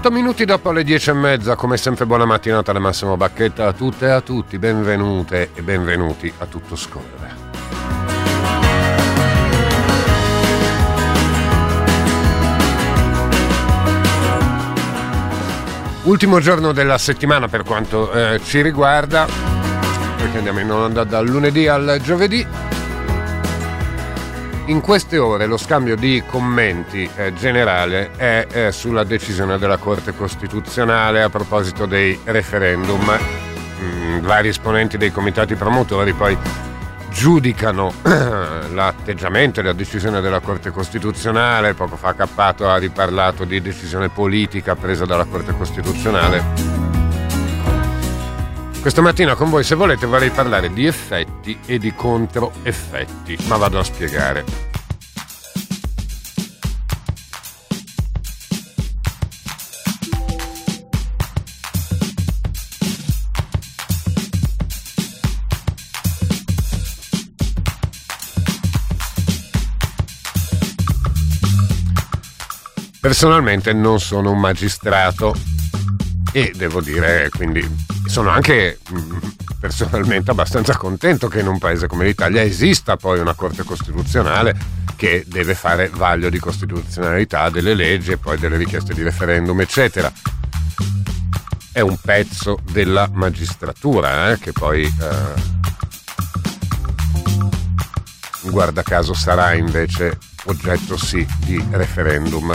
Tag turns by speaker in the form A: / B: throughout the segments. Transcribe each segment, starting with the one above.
A: 8 minuti dopo le 10 e mezza, come sempre buona mattinata da Massimo Bacchetta a tutte e a tutti, benvenute e benvenuti a Tutto Scorre. Ultimo giorno della settimana per quanto eh, ci riguarda, perché andiamo in onda dal lunedì al giovedì in queste ore lo scambio di commenti eh, generale è eh, sulla decisione della Corte Costituzionale a proposito dei referendum. Mm, vari esponenti dei comitati promotori poi giudicano l'atteggiamento e la decisione della Corte Costituzionale. Poco fa Cappato ha riparlato di decisione politica presa dalla Corte Costituzionale. Questa mattina con voi, se volete, vorrei parlare di effetti e di controeffetti, ma vado a spiegare. Personalmente non sono un magistrato e devo dire quindi sono anche mm, personalmente abbastanza contento che in un paese come l'Italia esista poi una Corte Costituzionale che deve fare vaglio di costituzionalità delle leggi e poi delle richieste di referendum, eccetera. È un pezzo della magistratura eh, che poi, eh, guarda caso, sarà invece oggetto sì di referendum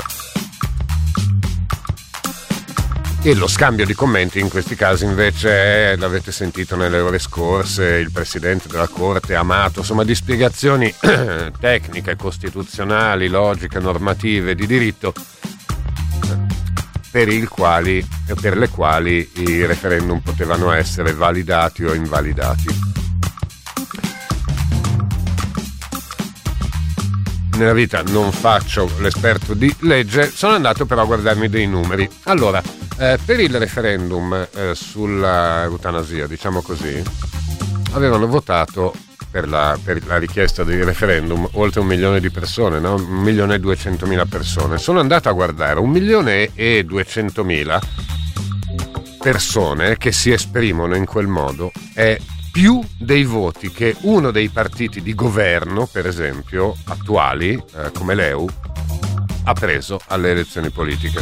A: e lo scambio di commenti in questi casi invece è, l'avete sentito nelle ore scorse, il Presidente della Corte Amato, insomma di spiegazioni tecniche, costituzionali, logiche, normative, di diritto per, quali, per le quali i referendum potevano essere validati o invalidati. Nella vita non faccio l'esperto di legge, sono andato però a guardarmi dei numeri. Allora, eh, per il referendum eh, sulla eutanasia, diciamo così, avevano votato per la, per la, richiesta di referendum oltre un milione di persone, no? un milione e duecentomila persone. Sono andato a guardare un milione e duecentomila persone che si esprimono in quel modo è più dei voti che uno dei partiti di governo, per esempio, attuali, eh, come l'EU, ha preso alle elezioni politiche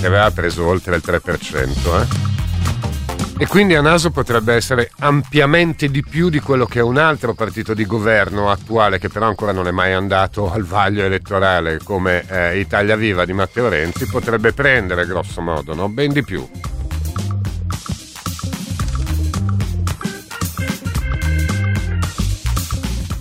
A: che aveva preso oltre il 3%. Eh? E quindi a naso potrebbe essere ampiamente di più di quello che un altro partito di governo attuale, che però ancora non è mai andato al vaglio elettorale come eh, Italia Viva di Matteo Renzi, potrebbe prendere grosso modo, no? ben di più.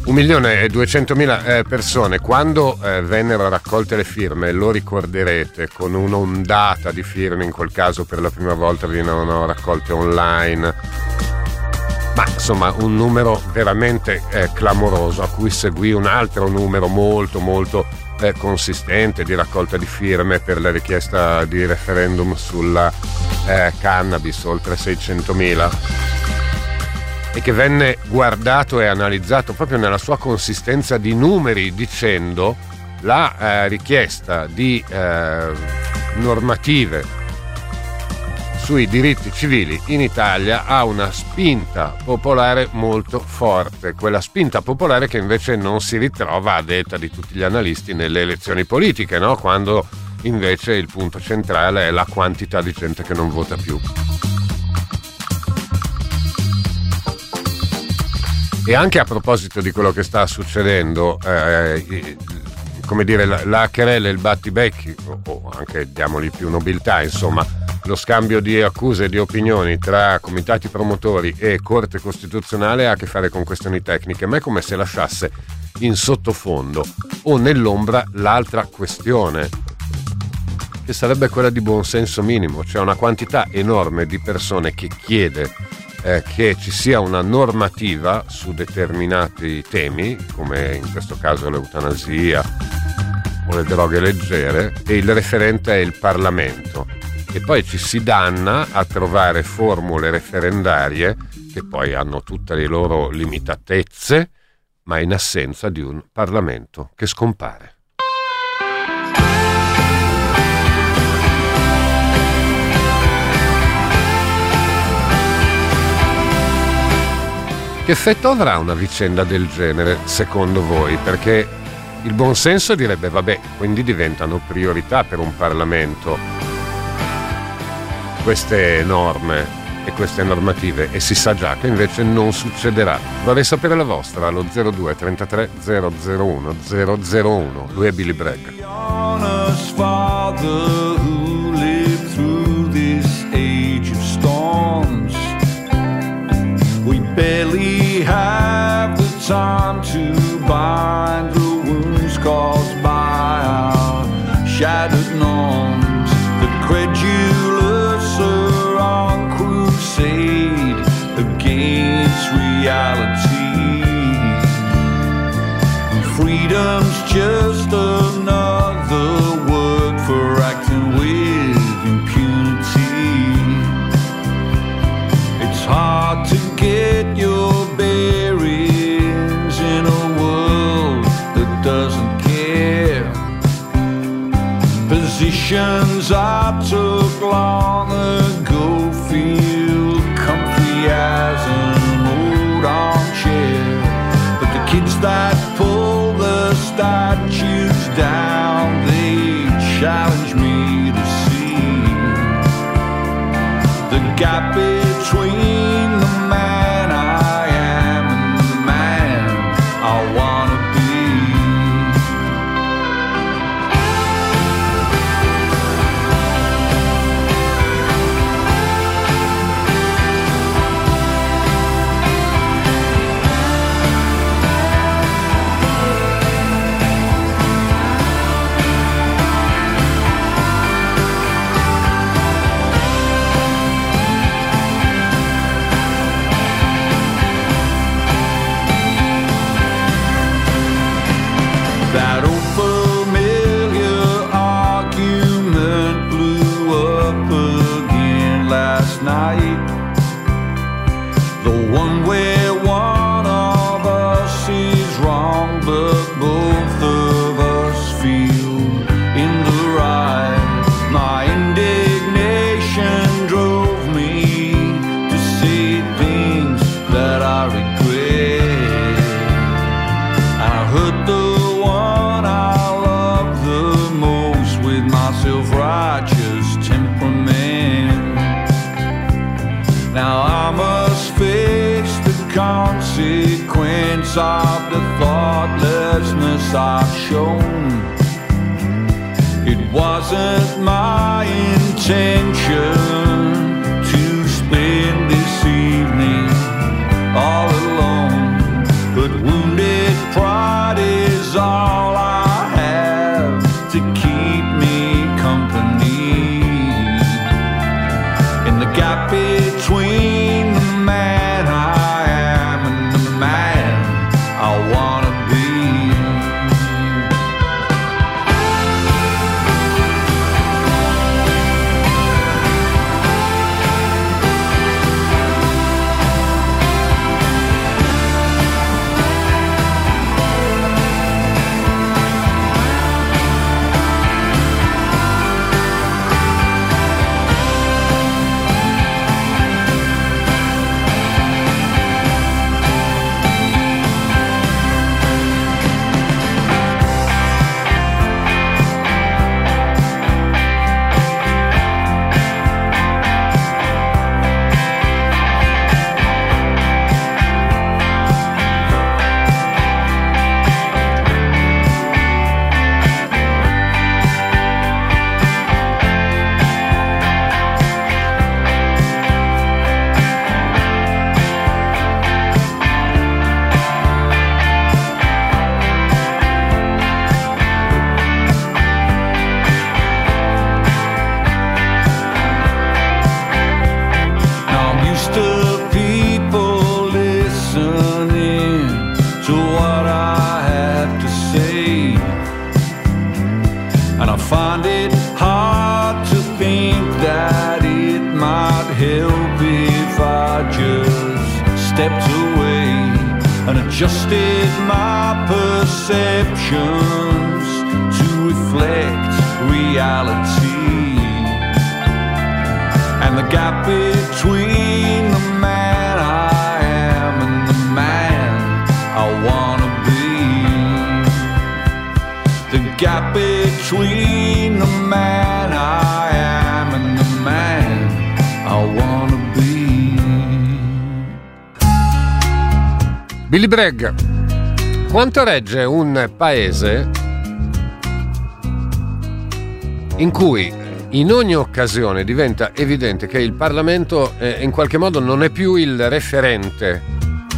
A: Un milione e duecentomila eh, persone, quando eh, vennero raccolte le firme, lo ricorderete, con un'ondata di firme, in quel caso per la prima volta venivano raccolte online, ma insomma un numero veramente eh, clamoroso a cui seguì un altro numero molto molto eh, consistente di raccolta di firme per la richiesta di referendum sulla eh, cannabis, oltre 600.000 e che venne guardato e analizzato proprio nella sua consistenza di numeri dicendo la eh, richiesta di eh, normative sui diritti civili in Italia ha una spinta popolare molto forte, quella spinta popolare che invece non si ritrova a detta di tutti gli analisti nelle elezioni politiche, no? quando invece il punto centrale è la quantità di gente che non vota più. E anche a proposito di quello che sta succedendo, eh, come dire, la, la querela e il battibecchi, o, o anche diamogli più nobiltà, insomma, lo scambio di accuse e di opinioni tra comitati promotori e Corte Costituzionale ha a che fare con questioni tecniche, ma è come se lasciasse in sottofondo o nell'ombra l'altra questione, che sarebbe quella di buonsenso minimo, cioè una quantità enorme di persone che chiede eh, che ci sia una normativa su determinati temi, come in questo caso l'eutanasia o le droghe leggere, e il referente è il Parlamento. E poi ci si danna a trovare formule referendarie che poi hanno tutte le loro limitatezze, ma in assenza di un Parlamento che scompare.
B: Che effetto avrà una vicenda del genere, secondo voi? Perché il buonsenso direbbe, vabbè, quindi diventano priorità per un Parlamento queste norme e queste normative e si sa già che invece non succederà. Vorrei sapere la vostra allo 02 33 001 001. Lui è Billy Bragg. Barely have the time to bind the wounds caused by our shattered norms. I took long ago feel comfy as an old armchair. But the kids that pull the statues down, they challenge me to see the gap between wasn't my intention
A: Bragg, quanto regge un paese in cui in ogni occasione diventa evidente che il Parlamento eh, in qualche modo non è più il referente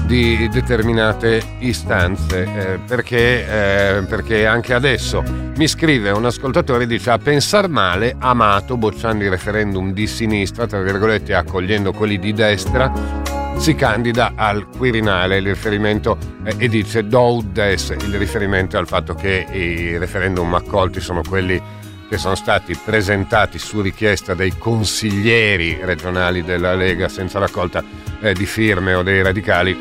A: di determinate istanze, eh, perché, eh, perché, anche adesso mi scrive un ascoltatore dice a pensar male, Amato, bocciando i referendum di sinistra, tra virgolette accogliendo quelli di destra, si candida al Quirinale, il riferimento eh, e dice Doudes, il riferimento al fatto che i referendum accolti sono quelli che sono stati presentati su richiesta dei consiglieri regionali della Lega senza raccolta eh, di firme o dei radicali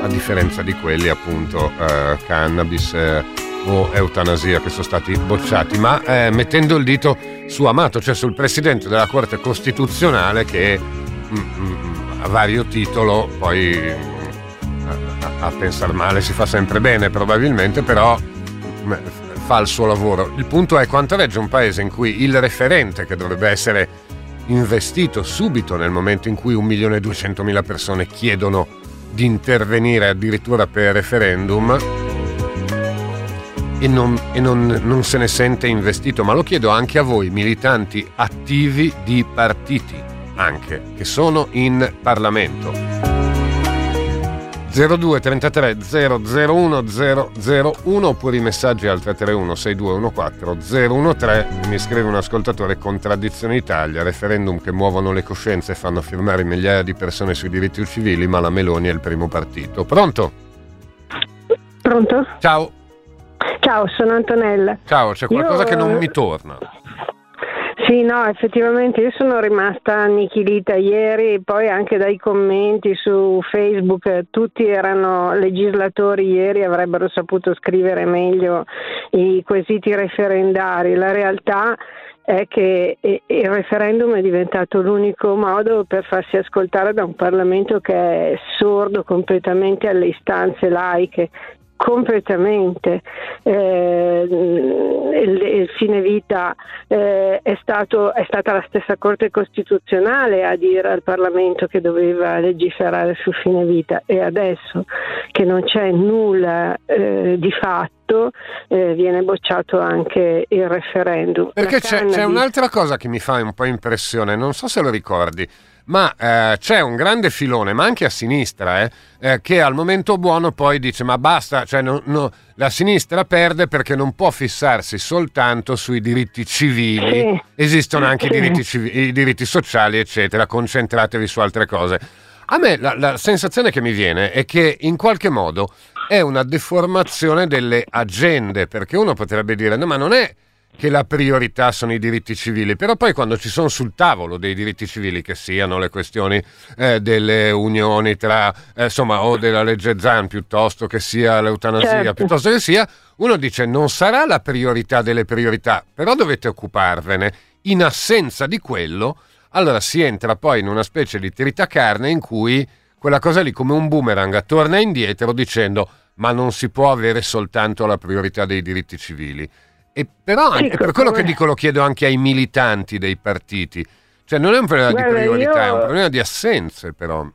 A: a differenza di quelli appunto eh, cannabis eh, o eutanasia che sono stati bocciati, ma eh, mettendo il dito su Amato, cioè sul presidente della Corte Costituzionale che mm, mm, a vario titolo poi mm, a, a pensare male si fa sempre bene probabilmente, però mm, fa il suo lavoro. Il punto è quanto regge un paese in cui il referente che dovrebbe essere investito subito nel momento in cui 1.200.000 persone chiedono di intervenire addirittura per referendum e, non, e non, non se ne sente investito, ma lo chiedo anche a voi, militanti attivi di partiti, anche, che sono in Parlamento. 02 33 001 001 oppure i messaggi al 331 6214 013 mi scrive un ascoltatore Contraddizione Italia referendum che muovono le coscienze e fanno firmare migliaia di persone sui diritti civili ma la Meloni è il primo partito pronto?
C: pronto?
A: ciao
C: ciao sono Antonella
A: ciao c'è qualcosa Io... che non mi torna
C: sì, no, effettivamente io sono rimasta annichilita ieri, poi anche dai commenti su Facebook, tutti erano legislatori ieri, avrebbero saputo scrivere meglio i quesiti referendari. La realtà è che il referendum è diventato l'unico modo per farsi ascoltare da un Parlamento che è sordo completamente alle istanze laiche completamente. Eh, il, il, fine vita eh, è, stato, è, stata la stessa Corte Costituzionale a dire al Parlamento che doveva legiferare sul fine vita e adesso che non c'è nulla eh, di fatto eh, viene bocciato anche il referendum.
A: Perché c'è, c'è un'altra cosa che mi fa un po' impressione, non so se lo ricordi ma eh, c'è un grande filone, ma anche a sinistra, eh, eh, che al momento buono poi dice ma basta, cioè no, no, la sinistra perde perché non può fissarsi soltanto sui diritti civili, esistono anche i, diritti civili, i diritti sociali, eccetera, concentratevi su altre cose. A me la, la sensazione che mi viene è che in qualche modo è una deformazione delle agende, perché uno potrebbe dire no ma non è che la priorità sono i diritti civili, però poi quando ci sono sul tavolo dei diritti civili, che siano le questioni eh, delle unioni tra, eh, insomma, o della legge Zan piuttosto che sia l'eutanasia, certo. piuttosto che sia, uno dice non sarà la priorità delle priorità, però dovete occuparvene. In assenza di quello, allora si entra poi in una specie di tritacarne in cui quella cosa lì come un boomerang torna indietro dicendo ma non si può avere soltanto la priorità dei diritti civili e però sì, per quello che dico lo chiedo anche ai militanti dei partiti. Cioè non è un problema Guarda, di priorità, io... è un problema di assenze però.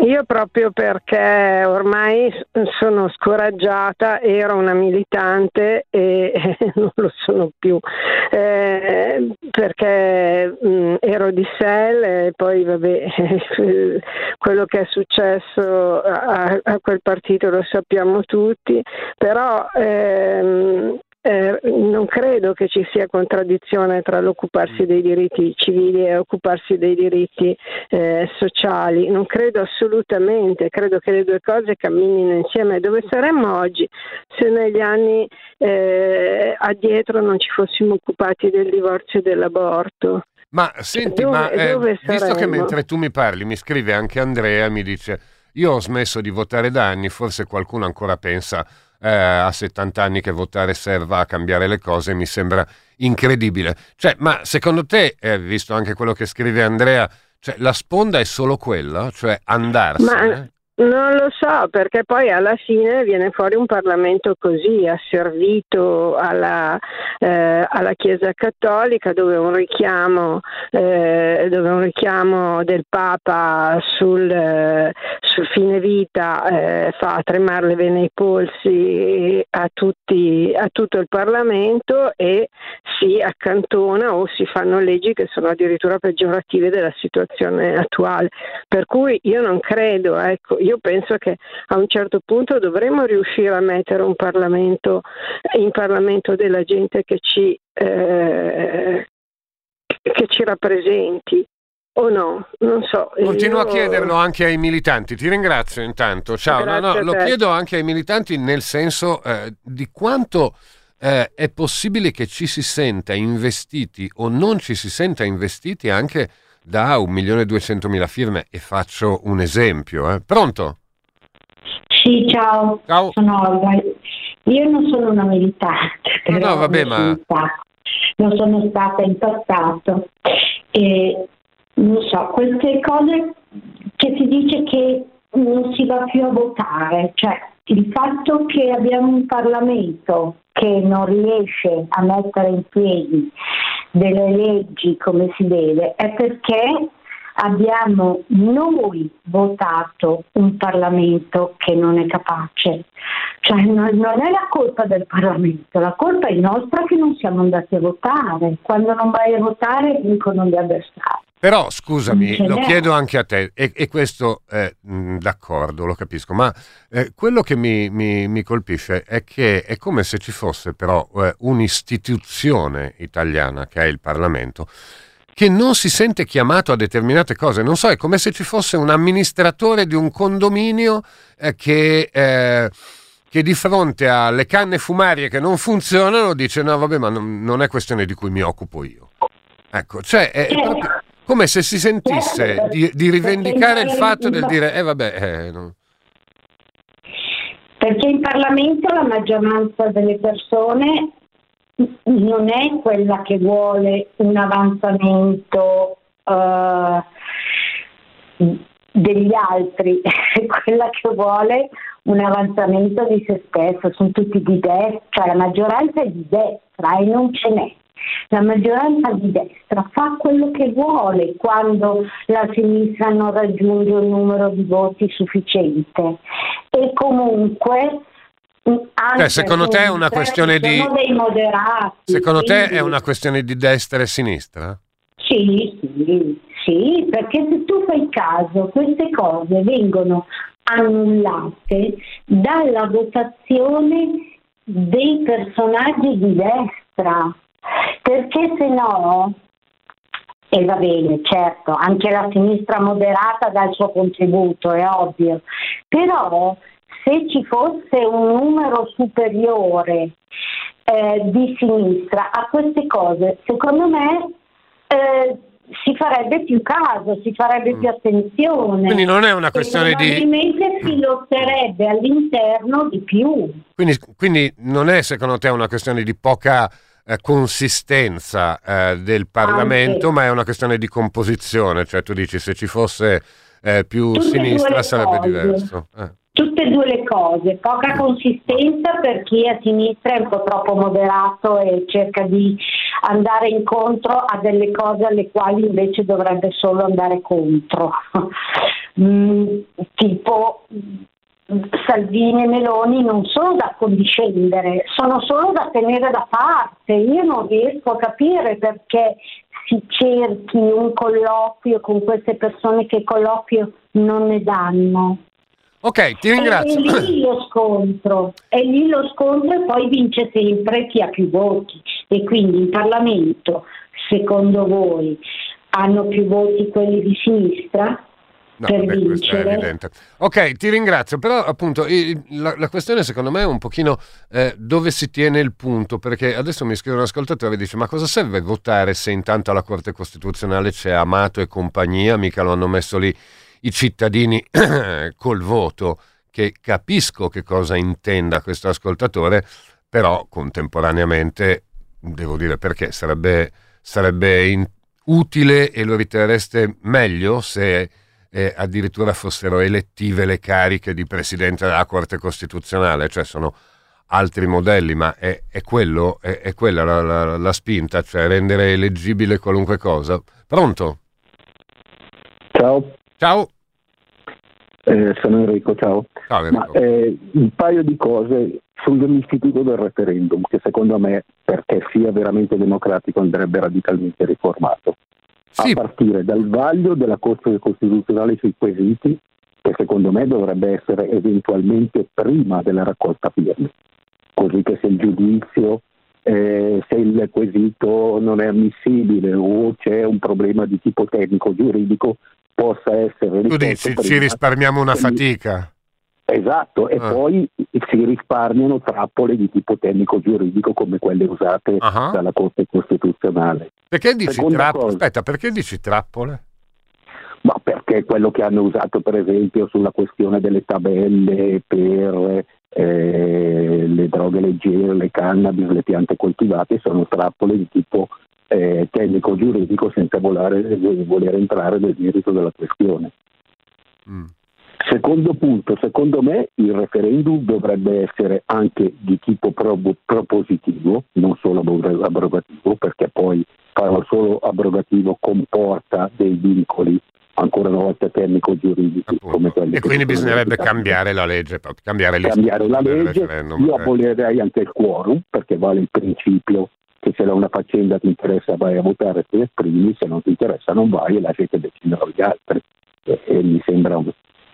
C: Io proprio perché ormai sono scoraggiata, ero una militante e non lo sono più, eh, perché mh, ero di SEL e poi vabbè, quello che è successo a, a, quel partito lo sappiamo tutti, però ehm, eh, non credo che ci sia contraddizione tra l'occuparsi dei diritti civili e occuparsi dei diritti eh, sociali, non credo assolutamente, credo che le due cose camminino insieme. Dove saremmo oggi se negli anni eh, addietro non ci fossimo occupati del divorzio e dell'aborto?
A: Ma senti, dove, ma eh, visto che mentre tu mi parli mi scrive anche Andrea, mi dice io ho smesso di votare da anni, forse qualcuno ancora pensa eh, a 70 anni che votare serva a cambiare le cose mi sembra incredibile. Cioè, ma secondo te, eh, visto anche quello che scrive Andrea, cioè, la sponda è solo quella? Cioè andarsene?
C: Ma... Non lo so, perché poi alla fine viene fuori un Parlamento così, asservito alla, eh, alla Chiesa Cattolica, dove un richiamo, eh, dove un richiamo del Papa sul, eh, sul fine vita eh, fa tremare le vene ai polsi a, tutti, a tutto il Parlamento e si accantona o si fanno leggi che sono addirittura peggiorative della situazione attuale. Per cui io non credo, ecco, io penso che a un certo punto dovremmo riuscire a mettere un Parlamento in Parlamento della gente che ci, eh, che ci rappresenti o no, non so.
A: Continuo Io... a chiederlo anche ai militanti, ti ringrazio intanto, ciao, no, no, lo chiedo anche ai militanti nel senso eh, di quanto eh, è possibile che ci si senta investiti o non ci si senta investiti anche da 1.200.000 firme e faccio un esempio. Eh. Pronto?
D: Sì, ciao. ciao. Sono Olga. Io non sono una militante.
A: No, no, vabbè, ma...
D: Non sono stata in passato. E, non so, queste cose che si dice che non si va più a votare, cioè il fatto che abbiamo un Parlamento che non riesce a mettere in piedi delle leggi come si deve è perché abbiamo noi votato un Parlamento che non è capace. Cioè non, non, è la colpa del Parlamento, la colpa è nostra che non siamo andati a votare. Quando non vai a votare vincono gli avversari.
A: Però scusami, lo chiedo anche a te, e, e questo è mh, d'accordo, lo capisco, ma eh, quello che mi, mi, mi, colpisce è che è come se ci fosse però eh, un'istituzione italiana, che è il Parlamento, che non si sente chiamato a determinate cose. Non so, è come se ci fosse un amministratore di un condominio eh, che, eh, che, di fronte alle canne fumarie che non funzionano dice no vabbè ma non, non è questione di cui mi occupo io. Ecco, cioè è proprio come se si sentisse di, di rivendicare il fatto del dire eh vabbè... Eh, no.
D: Perché in Parlamento la maggioranza delle persone non è quella che vuole un avanzamento uh, degli altri, è quella che vuole un avanzamento di se stessa, sono tutti di destra, cioè la maggioranza è di destra e non ce n'è. La maggioranza di destra fa quello che vuole quando la sinistra non raggiunge un numero di voti sufficiente e comunque
A: cioè, secondo te è una questione di. Secondo te è una questione di destra e sinistra?
D: Sì, sì, sì, perché se tu fai caso, queste cose vengono annullate dalla votazione dei personaggi di destra, perché se no e va bene, certo, anche la sinistra moderata dà il suo contributo, è ovvio, però se ci fosse un numero superiore eh, di sinistra a queste cose, secondo me eh, si farebbe più caso, si farebbe mm. più attenzione.
A: Quindi non è una questione
D: di... Probabilmente si lotterebbe all'interno di più.
A: Quindi, quindi, non è secondo te una questione di poca consistenza eh, del Parlamento, Anche. ma è una questione di composizione, cioè tu dici se ci fosse eh, più Tutte sinistra sarebbe cose. diverso.
D: Eh tutte e due le cose, poca consistenza per chi a sinistra è un po' troppo moderato e cerca di andare incontro a delle cose alle quali invece dovrebbe solo andare contro, mm, tipo Salvini e Meloni non sono da condiscendere, sono solo da tenere da parte. Io non riesco a capire perché si cerchi un colloquio con queste persone che colloquio non ne danno.
A: Ok, ti ringrazio.
D: È lì lo scontro, è lì lo scontro e poi vince sempre chi ha più voti. E quindi in Parlamento, secondo voi, hanno più voti quelli di sinistra? No, per vabbè, vincere.
A: è evidente. Ok, ti ringrazio, però appunto la, la questione secondo me è un pochino eh, dove si tiene il punto, perché adesso mi scrive un ascoltatore e dice ma cosa serve votare se intanto alla Corte Costituzionale c'è Amato e compagnia, mica lo hanno messo lì i cittadini col voto, che capisco che cosa intenda questo ascoltatore, però contemporaneamente devo dire perché sarebbe, sarebbe in, utile e lo riterreste meglio se eh, addirittura fossero elettive le cariche di Presidente della Corte Costituzionale, cioè sono altri modelli, ma è, è, quello, è, è quella la, la, la, spinta, cioè rendere eleggibile qualunque cosa. Pronto?
E: Ciao.
A: Ciao.
E: Eh, sono Enrico, ciao.
A: ciao Enrico.
E: Ma, eh, un paio di cose sull'istituto del referendum, che secondo me, perché sia veramente democratico, andrebbe radicalmente riformato. Sì. A partire dal vaglio della Corte Costituzionale sui quesiti, che secondo me dovrebbe essere eventualmente prima della raccolta firme così che se il giudizio, eh, se il quesito non è ammissibile o c'è un problema di tipo tecnico giuridico possa essere
A: Tu dici ci risparmiamo una fatica.
E: Esatto, e ah. poi si risparmiano trappole di tipo tecnico giuridico come quelle usate uh-huh. dalla Corte Costituzionale.
A: Perché dici, trappole? Aspetta, perché dici trappole?
E: Ma perché quello che hanno usato per esempio sulla questione delle tabelle per eh, le droghe leggere, le cannabis, le piante coltivate sono trappole di tipo eh, tecnico-giuridico senza volare, voler entrare nel merito della questione. Mm. Secondo punto, secondo me il referendum dovrebbe essere anche di tipo pro- propositivo, non solo abrogativo, perché poi farlo solo abrogativo comporta dei vincoli ancora una volta tecnico-giuridici come quelli
A: e quindi bisognerebbe cambiare la legge cambiare,
E: cambiare la legge io eh. abolirei anche il quorum perché vale il principio che se una faccenda ti interessa vai a votare ti esprimi se non ti interessa non vai e lasci che decidano gli altri. E, e mi sembra un...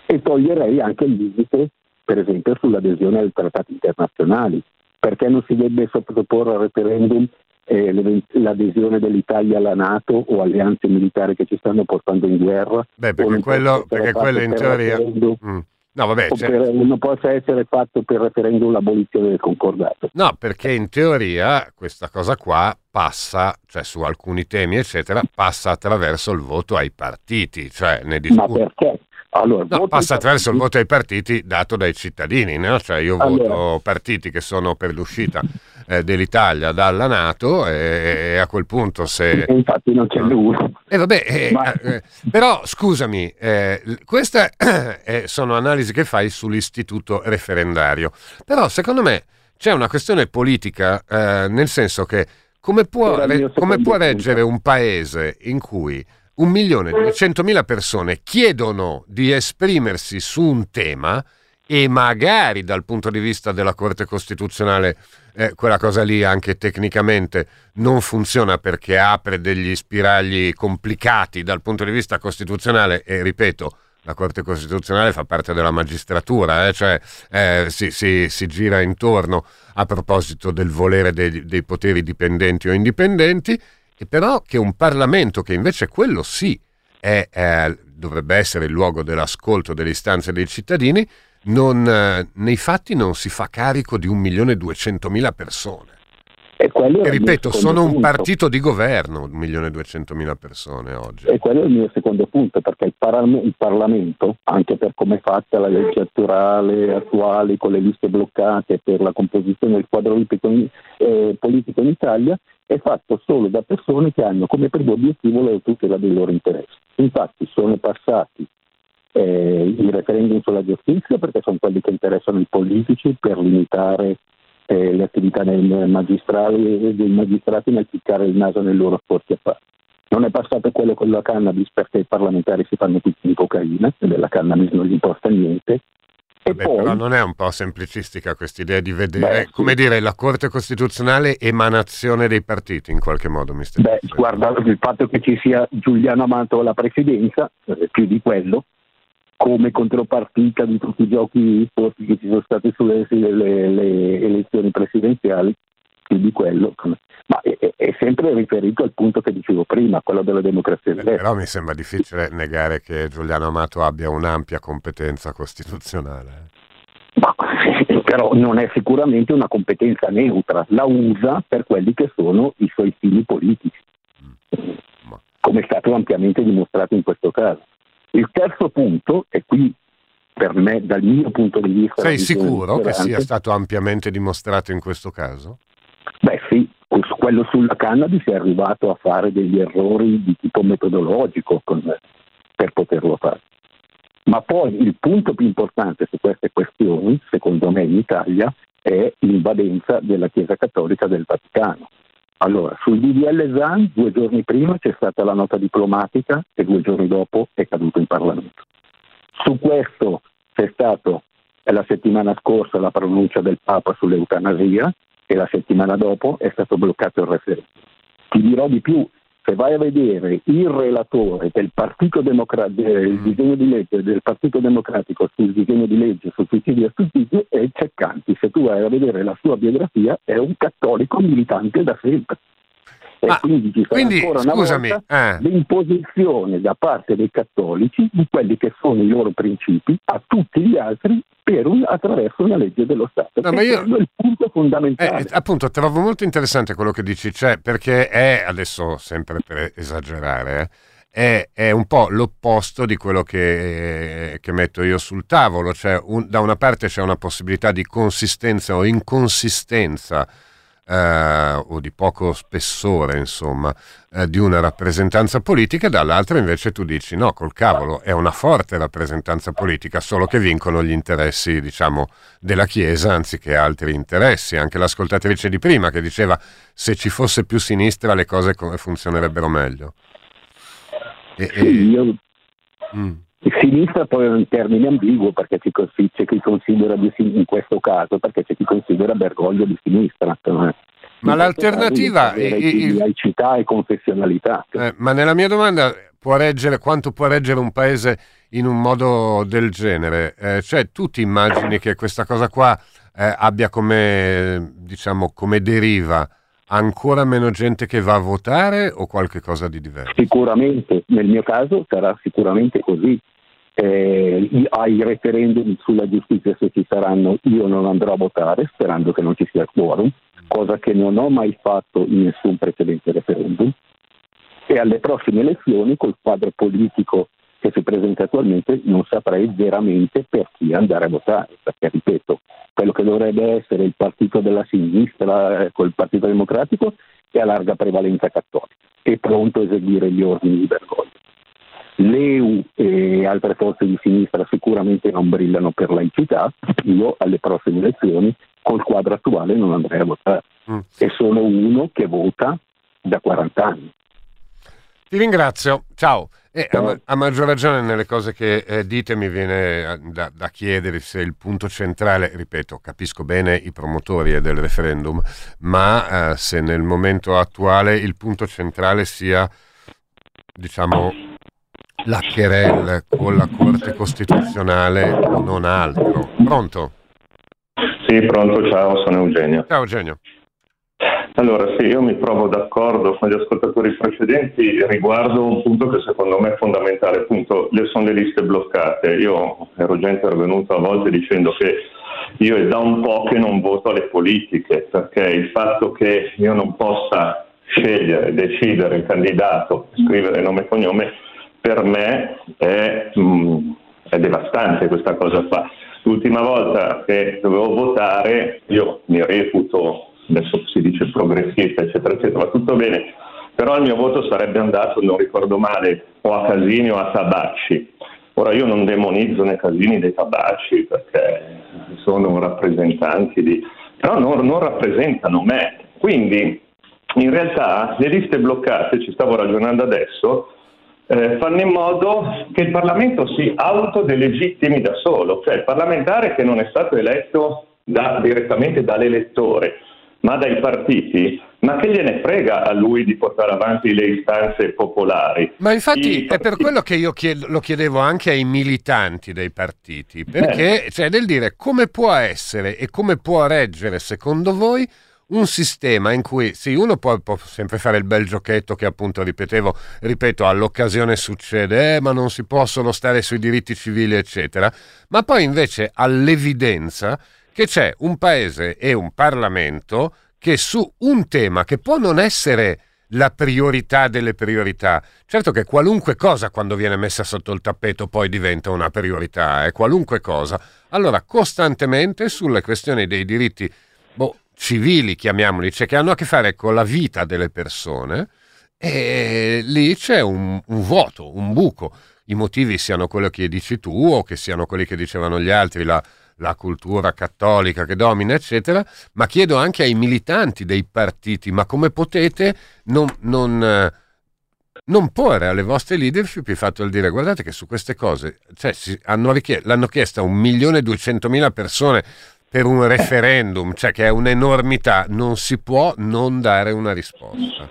E: e toglierei anche il limite per esempio sull'adesione ai trattati internazionali perché non si debba sottoporre al referendum eh, l'adesione dell'italia alla Nato o alleanze militari che ci stanno portando in guerra.
A: Beh, perché quello, perché quello in teoria... Mm. No, vabbè,
E: per, non possa essere fatto per referendum l'abolizione del concordato.
A: No, perché in teoria questa cosa qua passa, cioè su alcuni temi, eccetera, passa attraverso il voto ai partiti, cioè ne discutono.
E: Ma perché?
A: Allora, no, passa attraverso il voto ai partiti dato dai cittadini, no? cioè io allora... voto partiti che sono per l'uscita eh, dell'Italia dalla Nato e, e, a quel punto se...
E: Infatti non c'è lui.
A: Eh, vabbè, eh, Ma... Eh, però scusami, eh, queste sono analisi che fai sull'istituto referendario, però secondo me c'è una questione politica eh, nel senso che come può, re, come può reggere un paese in cui un milione e duecentomila persone chiedono di esprimersi su un tema e magari dal punto di vista della Corte Costituzionale eh, quella cosa lì anche tecnicamente non funziona perché apre degli spiragli complicati dal punto di vista costituzionale e ripeto la Corte Costituzionale fa parte della magistratura, eh, cioè eh, si, si, si, gira intorno a proposito del volere dei, dei poteri dipendenti o indipendenti e però che un Parlamento che invece quello sì è, è, dovrebbe essere il luogo dell'ascolto delle istanze dei cittadini, non, eh, nei fatti non si fa carico di un milione e duecentomila persone. E, e ripeto, sono punto. un partito di governo, un milione e duecentomila persone oggi.
E: E quello è il mio secondo punto, perché il, par- il Parlamento, anche per come è fatta la legge attuale attuale, con le liste bloccate per la composizione del quadro eh, politico in Italia, è fatto solo da persone che hanno come primo obiettivo la tutela dei loro interessi. Infatti sono passati eh, i referendum sulla giustizia perché sono quelli che interessano i politici per limitare eh, le attività dei magistrati, dei magistrati nel piccare il naso nei loro sporchi affari. Non è passato quello con la cannabis perché i parlamentari si fanno tutti di cocaina e della cannabis non gli importa niente
A: Vabbè, poi, però non è un po' semplicistica questa idea di vedere, beh, come sì. dire, la Corte Costituzionale emanazione dei partiti in qualche modo, mi stai
E: Beh, guarda, il fatto che ci sia Giuliano Amato alla presidenza, eh, più di quello, come contropartita di tutti i giochi sporchi che ci sono stati sulle le, le elezioni presidenziali, più di quello, ma è, è, sempre riferito al punto che dicevo prima, quello della democrazia
A: eh, Però mi sembra difficile negare che Giuliano Amato abbia un'ampia competenza costituzionale.
E: Ma, però non è sicuramente una competenza neutra, la usa per quelli che sono i suoi fini politici, mm. come è stato ampiamente dimostrato in questo caso. Il terzo punto, e qui per me, dal mio punto di vista...
A: Sei sicuro che sia stato ampiamente dimostrato in questo caso?
E: Beh sì, quello sulla cannabis è arrivato a fare degli errori di tipo metodologico con, per poterlo fare. Ma poi il punto più importante su queste questioni, secondo me in Italia, è l'invadenza della Chiesa Cattolica del Vaticano. Allora, sul DDL ZAN due giorni prima c'è stata la nota diplomatica e due giorni dopo è caduto in Parlamento. Su questo c'è stata la settimana scorsa la pronuncia del Papa sull'eutanasia e la settimana dopo è stato bloccato il referendum. Ti dirò di più, se vai a vedere il relatore del Partito Democratico, del mm. disegno di legge del Partito Democratico sul disegno di legge sul suicidio assistido è Ceccanti. Se tu vai a vedere la sua biografia è un cattolico militante da sempre.
A: Ma,
E: quindi ci sarà
A: quindi,
E: ancora una
A: scusami,
E: volta
A: eh.
E: l'imposizione da parte dei cattolici di quelli che sono i loro principi a tutti gli altri per un, attraverso una legge dello Stato.
A: No, ma io-
E: è il punto fondamentale.
A: Eh, appunto, trovo molto interessante quello che dici, cioè, perché è, adesso sempre per esagerare, eh, è, è un po' l'opposto di quello che, che metto io sul tavolo, cioè un- da una parte c'è una possibilità di consistenza o inconsistenza eh, o di poco spessore, insomma, eh, di una rappresentanza politica, e dall'altra invece tu dici no, col cavolo, è una forte rappresentanza politica, solo che vincono gli interessi, diciamo, della Chiesa anziché altri interessi. Anche l'ascoltatrice di prima che diceva se ci fosse più sinistra le cose co- funzionerebbero meglio. E- e-
E: io-
A: mm.
E: Sinistra poi è un termine ambiguo perché c'è chi considera di sin- in questo caso perché c'è chi considera Bergoglio di sinistra.
A: Ma l'alternativa- i-
E: laicità e confessionalità.
A: Eh, ma nella mia domanda può reggere quanto può reggere un paese in un modo del genere? Eh, cioè, tu ti immagini che questa cosa qua eh, abbia come, diciamo, come deriva ancora meno gente che va a votare o qualche cosa di diverso?
E: Sicuramente, nel mio caso sarà sicuramente così. Eh, ai referendum sulla giustizia se ci saranno io non andrò a votare sperando che non ci sia quorum, cosa che non ho mai fatto in nessun precedente referendum. E alle prossime elezioni col quadro politico che si presenta attualmente non saprei veramente per chi andare a votare, perché ripeto, quello che dovrebbe essere il partito della sinistra eh, col Partito Democratico è a larga prevalenza cattolica, è pronto a eseguire gli ordini di Bergoglio. L'EU e altre forze di sinistra sicuramente non brillano per laicità, io alle prossime elezioni col quadro attuale non andrei a votare
A: Mm.
E: e sono uno che vota da 40 anni.
A: Ti ringrazio, ciao. E a, a maggior ragione nelle cose che eh, dite mi viene eh, da, da chiedere se il punto centrale, ripeto, capisco bene i promotori eh, del referendum, ma eh, se nel momento attuale il punto centrale sia, diciamo, la querel con la Corte Costituzionale non altro. Pronto?
F: Sì, pronto, ciao, sono Eugenio.
A: Ciao Eugenio.
F: Allora, sì, io mi trovo d'accordo con gli ascoltatori precedenti riguardo un punto che secondo me è fondamentale, appunto, le, sono le liste bloccate. Io ero già intervenuto a volte dicendo che io è da un po' che non voto alle politiche, perché il fatto che io non possa scegliere, decidere il candidato, scrivere nome e cognome, per me è, mm, è devastante questa cosa qua. L'ultima volta che dovevo votare, io mi reputo, adesso si dice progressista, eccetera, eccetera, va tutto bene, però il mio voto sarebbe andato, non ricordo male, o a Casini o a Tabacci. Ora io non demonizzo né Casini né Tabacci perché sono rappresentanti di... però non, non rappresentano me. Quindi in realtà le liste bloccate, ci stavo ragionando adesso, eh, fanno in modo che il Parlamento si autodelegittimi da solo, cioè il parlamentare che non è stato eletto da- direttamente dall'elettore, ma dai partiti, ma che gliene frega a lui di portare avanti le istanze popolari?
A: Ma infatti è per quello che io chied- lo chiedevo anche ai militanti dei partiti, perché cioè del dire come può essere e come può reggere secondo voi un sistema in cui sì, uno può, può sempre fare il bel giochetto che appunto ripetevo, ripeto, all'occasione succede, eh, ma non si possono stare sui diritti civili, eccetera, ma poi invece all'evidenza che c'è un paese e un Parlamento che su un tema che può non essere la priorità delle priorità. Certo che qualunque cosa quando viene messa sotto il tappeto poi diventa una priorità, eh, qualunque cosa. Allora, costantemente sulle questioni dei diritti boh, civili, chiamiamoli, cioè che hanno a che fare con la vita delle persone, e lì c'è un, un vuoto, un buco. i motivi siano quelli che dici tu o che siano quelli che dicevano gli altri, la, la cultura cattolica che domina, eccetera, ma chiedo anche ai militanti dei partiti, ma come potete non, non, eh, non porre alle vostre leadership il fatto di dire guardate che su queste cose, cioè, si, hanno richiest- l'hanno chiesta un milione e duecentomila persone per un referendum, cioè che è un'enormità, non si può non dare una risposta.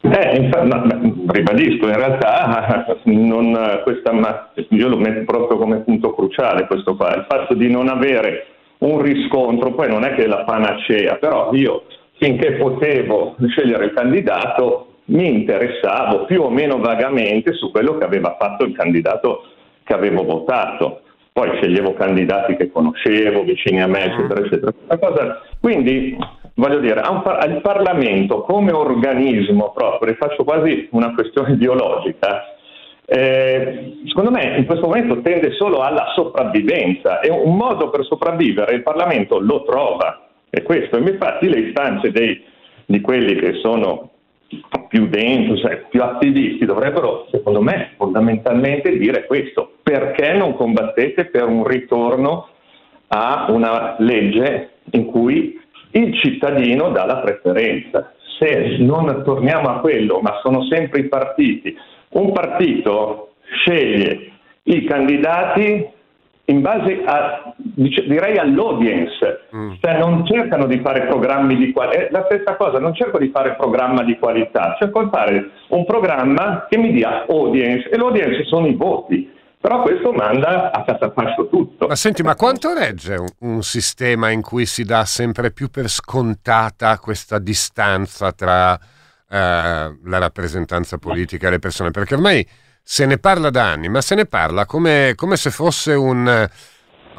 F: Eh, infatti, ma, ribadisco, in realtà non, questa, io lo metto proprio come punto cruciale questo qua, il fatto di non avere un riscontro, poi non è che è la panacea, però io finché potevo scegliere il candidato mi interessavo più o meno vagamente su quello che aveva fatto il candidato che avevo votato. Poi sceglievo candidati che conoscevo, vicini a me, eccetera, eccetera. Quindi voglio dire, al Parlamento come organismo proprio, faccio quasi una questione biologica, eh, secondo me in questo momento tende solo alla sopravvivenza e un modo per sopravvivere il Parlamento lo trova, è questo. Infatti le istanze dei, di quelli che sono più dentro, cioè, più attivisti dovrebbero, secondo me, fondamentalmente dire questo, perché non combattete per un ritorno a una legge in cui il cittadino dà la preferenza. Se non torniamo a quello, ma sono sempre i partiti, un partito sceglie i candidati in base a, direi all'audience, mm. cioè non cercano di fare programmi di qualità, è la stessa cosa, non cerco di fare programma di qualità, cerco di fare un programma che mi dia audience e l'audience sono i voti. Però questo manda a catapascio tutto.
A: Ma senti, ma quanto regge un, un, sistema in cui si dà sempre più per scontata questa distanza tra eh, la rappresentanza politica e le persone? Perché ormai se ne parla da anni, ma se ne parla come, come se fosse un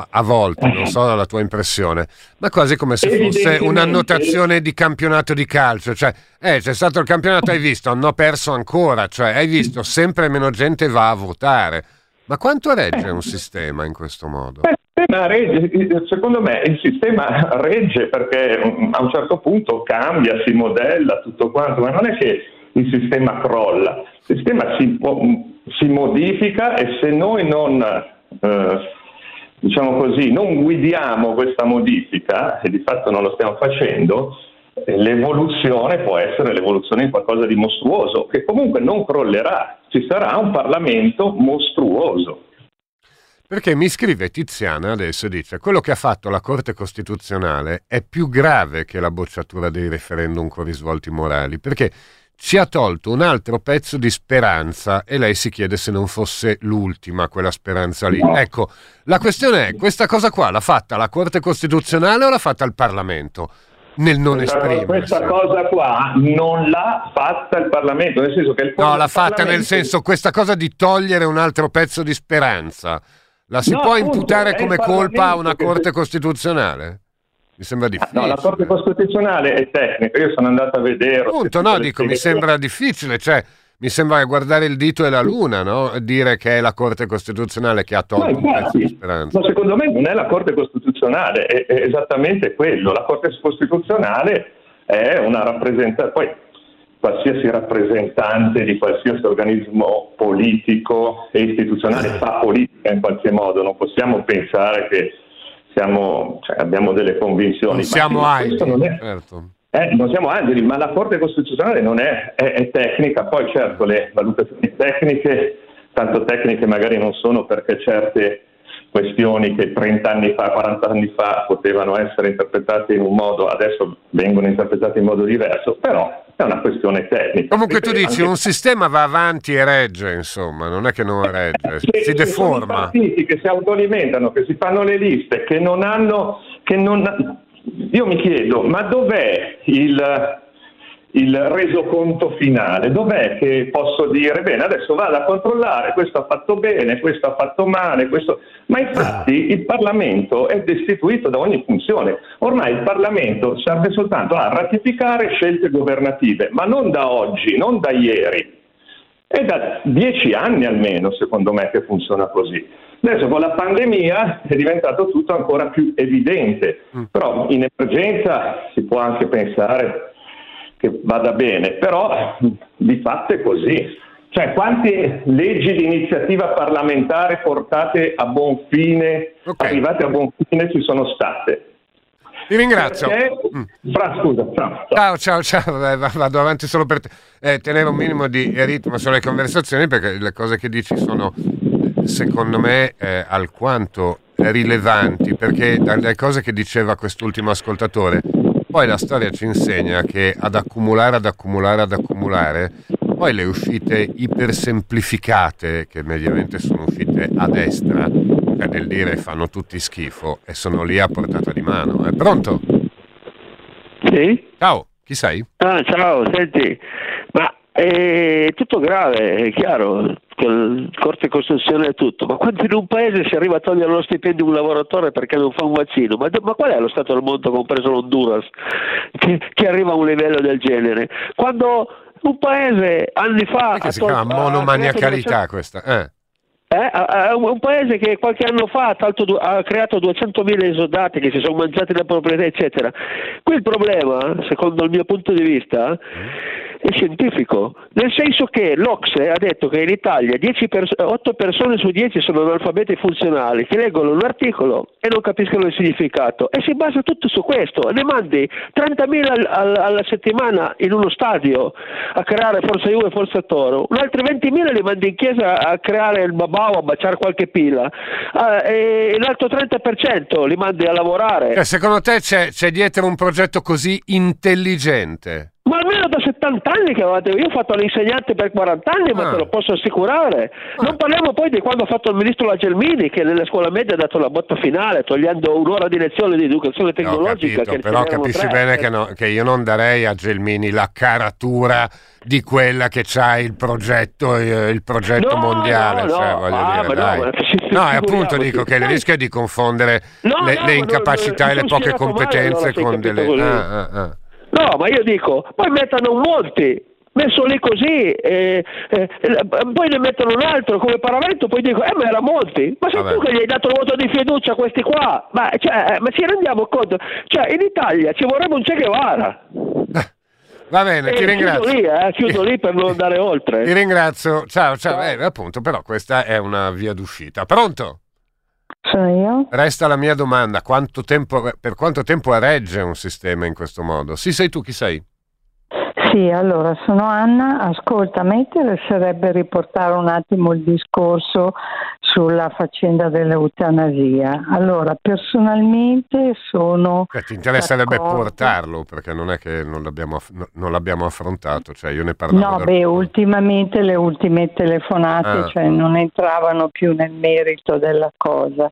A: a volte, non so la tua impressione, ma quasi come se fosse un'annotazione di campionato di calcio, cioè, eh, c'è stato il campionato, hai visto, hanno perso ancora, cioè, hai visto, sempre meno gente va a votare. Ma quanto regge un sistema in questo modo?
F: Regge, secondo me il sistema regge perché mm, a un certo punto cambia, si modella tutto quanto, ma non è che il sistema crolla, il sistema si, si modifica e se noi non, eh, diciamo così, non guidiamo questa modifica, e di fatto non lo stiamo facendo, l'evoluzione può essere l'evoluzione di qualcosa di mostruoso, che comunque non crollerà, ci sarà un Parlamento mostruoso.
A: Perché mi scrive Tiziana adesso dice quello che ha fatto la Corte Costituzionale è più grave che la bocciatura dei referendum con risvolti morali, perché ci ha tolto un altro pezzo di speranza e lei si chiede se non fosse l'ultima quella speranza lì. Ecco, la questione è, questa cosa qua l'ha fatta la Corte Costituzionale o l'ha fatta il Parlamento? nel non esprimere.
F: Questa cosa qua non l'ha fatta il Parlamento, nel senso che il
A: No, l'ha fatta Parlamento... nel senso questa cosa di togliere un altro pezzo di speranza. La si no, può appunto, imputare come colpa a una Corte Costituzionale? Mi sembra difficile.
F: No, la Corte Costituzionale è tecnica, io sono andato a vedere.
A: Appunto, no, dico, mi sembra difficile, cioè mi sembra guardare il dito e la luna, no? Dire che è la Corte Costituzionale che ha tolto pezzo di speranza.
F: Ma secondo me non è la Corte Costituzionale, è, è esattamente quello. La Corte Costituzionale è una rappresentazione, poi qualsiasi rappresentante di qualsiasi organismo politico e istituzionale fa politica in qualche modo, non possiamo pensare che siamo, cioè, abbiamo delle convinzioni. Non
A: siamo angeli, non, certo.
F: eh, non siamo angeli, ma la Corte Costituzionale non è, è, è tecnica, poi certo le valutazioni tecniche, tanto tecniche magari non sono perché certe questioni che 30 anni fa, 40 anni fa potevano essere interpretate in un modo, adesso vengono interpretate in modo diverso, però è una questione tecnica.
A: Comunque tu dici anche... un sistema va avanti e regge, insomma, non è che non regge, si, si deforma. Sono
F: partiti che si autoalimentano, che si fanno le liste, che non hanno... Che non... Io mi chiedo, ma dov'è il il resoconto finale, dov'è che posso dire bene adesso vado a controllare questo ha fatto bene, questo ha fatto male, questo... ma infatti il Parlamento è destituito da ogni funzione, ormai il Parlamento serve soltanto a ratificare scelte governative, ma non da oggi, non da ieri, è da dieci anni almeno secondo me che funziona così. Adesso con la pandemia è diventato tutto ancora più evidente, mm. però in emergenza si può anche pensare che vada bene, però di fatto è così. Cioè, quante leggi di iniziativa parlamentare portate a buon fine, okay. arrivate a buon fine ci sono state?
A: Ti ringrazio.
F: Perché... Mm. Fra, scusa, fra,
A: Ciao, ciao, ciao. Vado avanti solo per eh, tenere un minimo di ritmo sulle conversazioni perché le cose che dici sono, secondo me, eh, alquanto rilevanti perché dalle cose che diceva quest'ultimo ascoltatore, poi la storia ci insegna che ad accumulare, ad accumulare, ad accumulare, poi le uscite ipersemplificate, che mediamente sono uscite a destra, cioè nel dire fanno tutti schifo, e sono lì a portata di mano. È pronto?
G: Sì?
A: Ciao, chi sei?
G: Ah, ciao, senti, ma è tutto grave, è chiaro, Corte e Costituzione e tutto, ma quando in un paese si arriva a togliere lo stipendio a un lavoratore perché non fa un vaccino, ma, ma qual è lo Stato del mondo, compreso l'Honduras, che, che arriva a un livello del genere? Quando un paese anni fa...
A: Che si chiama monomaniacalità questa? Eh.
G: Eh, un paese che qualche anno fa ha, ha creato 200.000 esodati che si sono mangiati la proprietà, eccetera. Qui il problema, secondo il mio punto di vista, mm è scientifico, nel senso che l'Ocse ha detto che in Italia pers- 8 persone su 10 sono analfabeti funzionali, che leggono un articolo e non capiscono il significato e si basa tutto su questo. Ne mandi 30.000 al- al- alla settimana in uno stadio a creare Forza Juve e Forza Toro, un altri 20.000 li mandi in chiesa a creare il babao, a baciare qualche pila uh, e l'altro 30% li mandi a lavorare.
A: Cioè, secondo te c'è, c'è dietro un progetto così intelligente?
G: Ma almeno da 70 anni che avete, io ho fatto l'insegnante per 40 anni, ma ah. te lo posso assicurare. Ah. Non parliamo poi di quando ha fatto il ministro La Gelmini, che nelle scuole medie ha dato la botta finale, togliendo un'ora di lezione di educazione tecnologica.
A: Capito, però capisci tre. bene che, no, che, io non darei a Gelmini la caratura di quella che c'ha il progetto, eh, il progetto
G: no,
A: mondiale.
G: No,
A: cioè,
G: no, ah,
A: dire, no, no, appunto dico che il rischio è di confondere le, le incapacità e le poche competenze con delle... Ah, ah, ah.
G: No, ma io dico, poi mettano molti, messo lì così, eh, eh, poi ne mettono un altro come paravento, poi dico, eh ma era molti, ma sei Vabbè. tu che gli hai dato il voto di fiducia a questi qua? Ma, cioè, eh, ma ci rendiamo conto? Cioè, in Italia ci vorrebbe un Che Guevara.
A: Va bene, ti ringrazio.
G: Chiudo lì, eh, chiudo lì per non andare oltre.
A: Ti ringrazio, ciao, ciao. Eh, appunto, però questa è una via d'uscita. Pronto?
H: Sono io.
A: Resta la mia domanda, quanto tempo, per quanto tempo regge un sistema in questo modo? Sì, sei tu, chi sei?
H: Sì, allora sono Anna. Ascolta, a me interesserebbe riportare un attimo il discorso sulla faccenda dell'eutanasia. Allora, personalmente sono.
A: Cioè, ti interesserebbe d'accordo. portarlo perché non è che non l'abbiamo, non l'abbiamo affrontato, cioè io ne parlavo.
H: No, beh, ultimamente le ultime telefonate ah. cioè, non entravano più nel merito della cosa.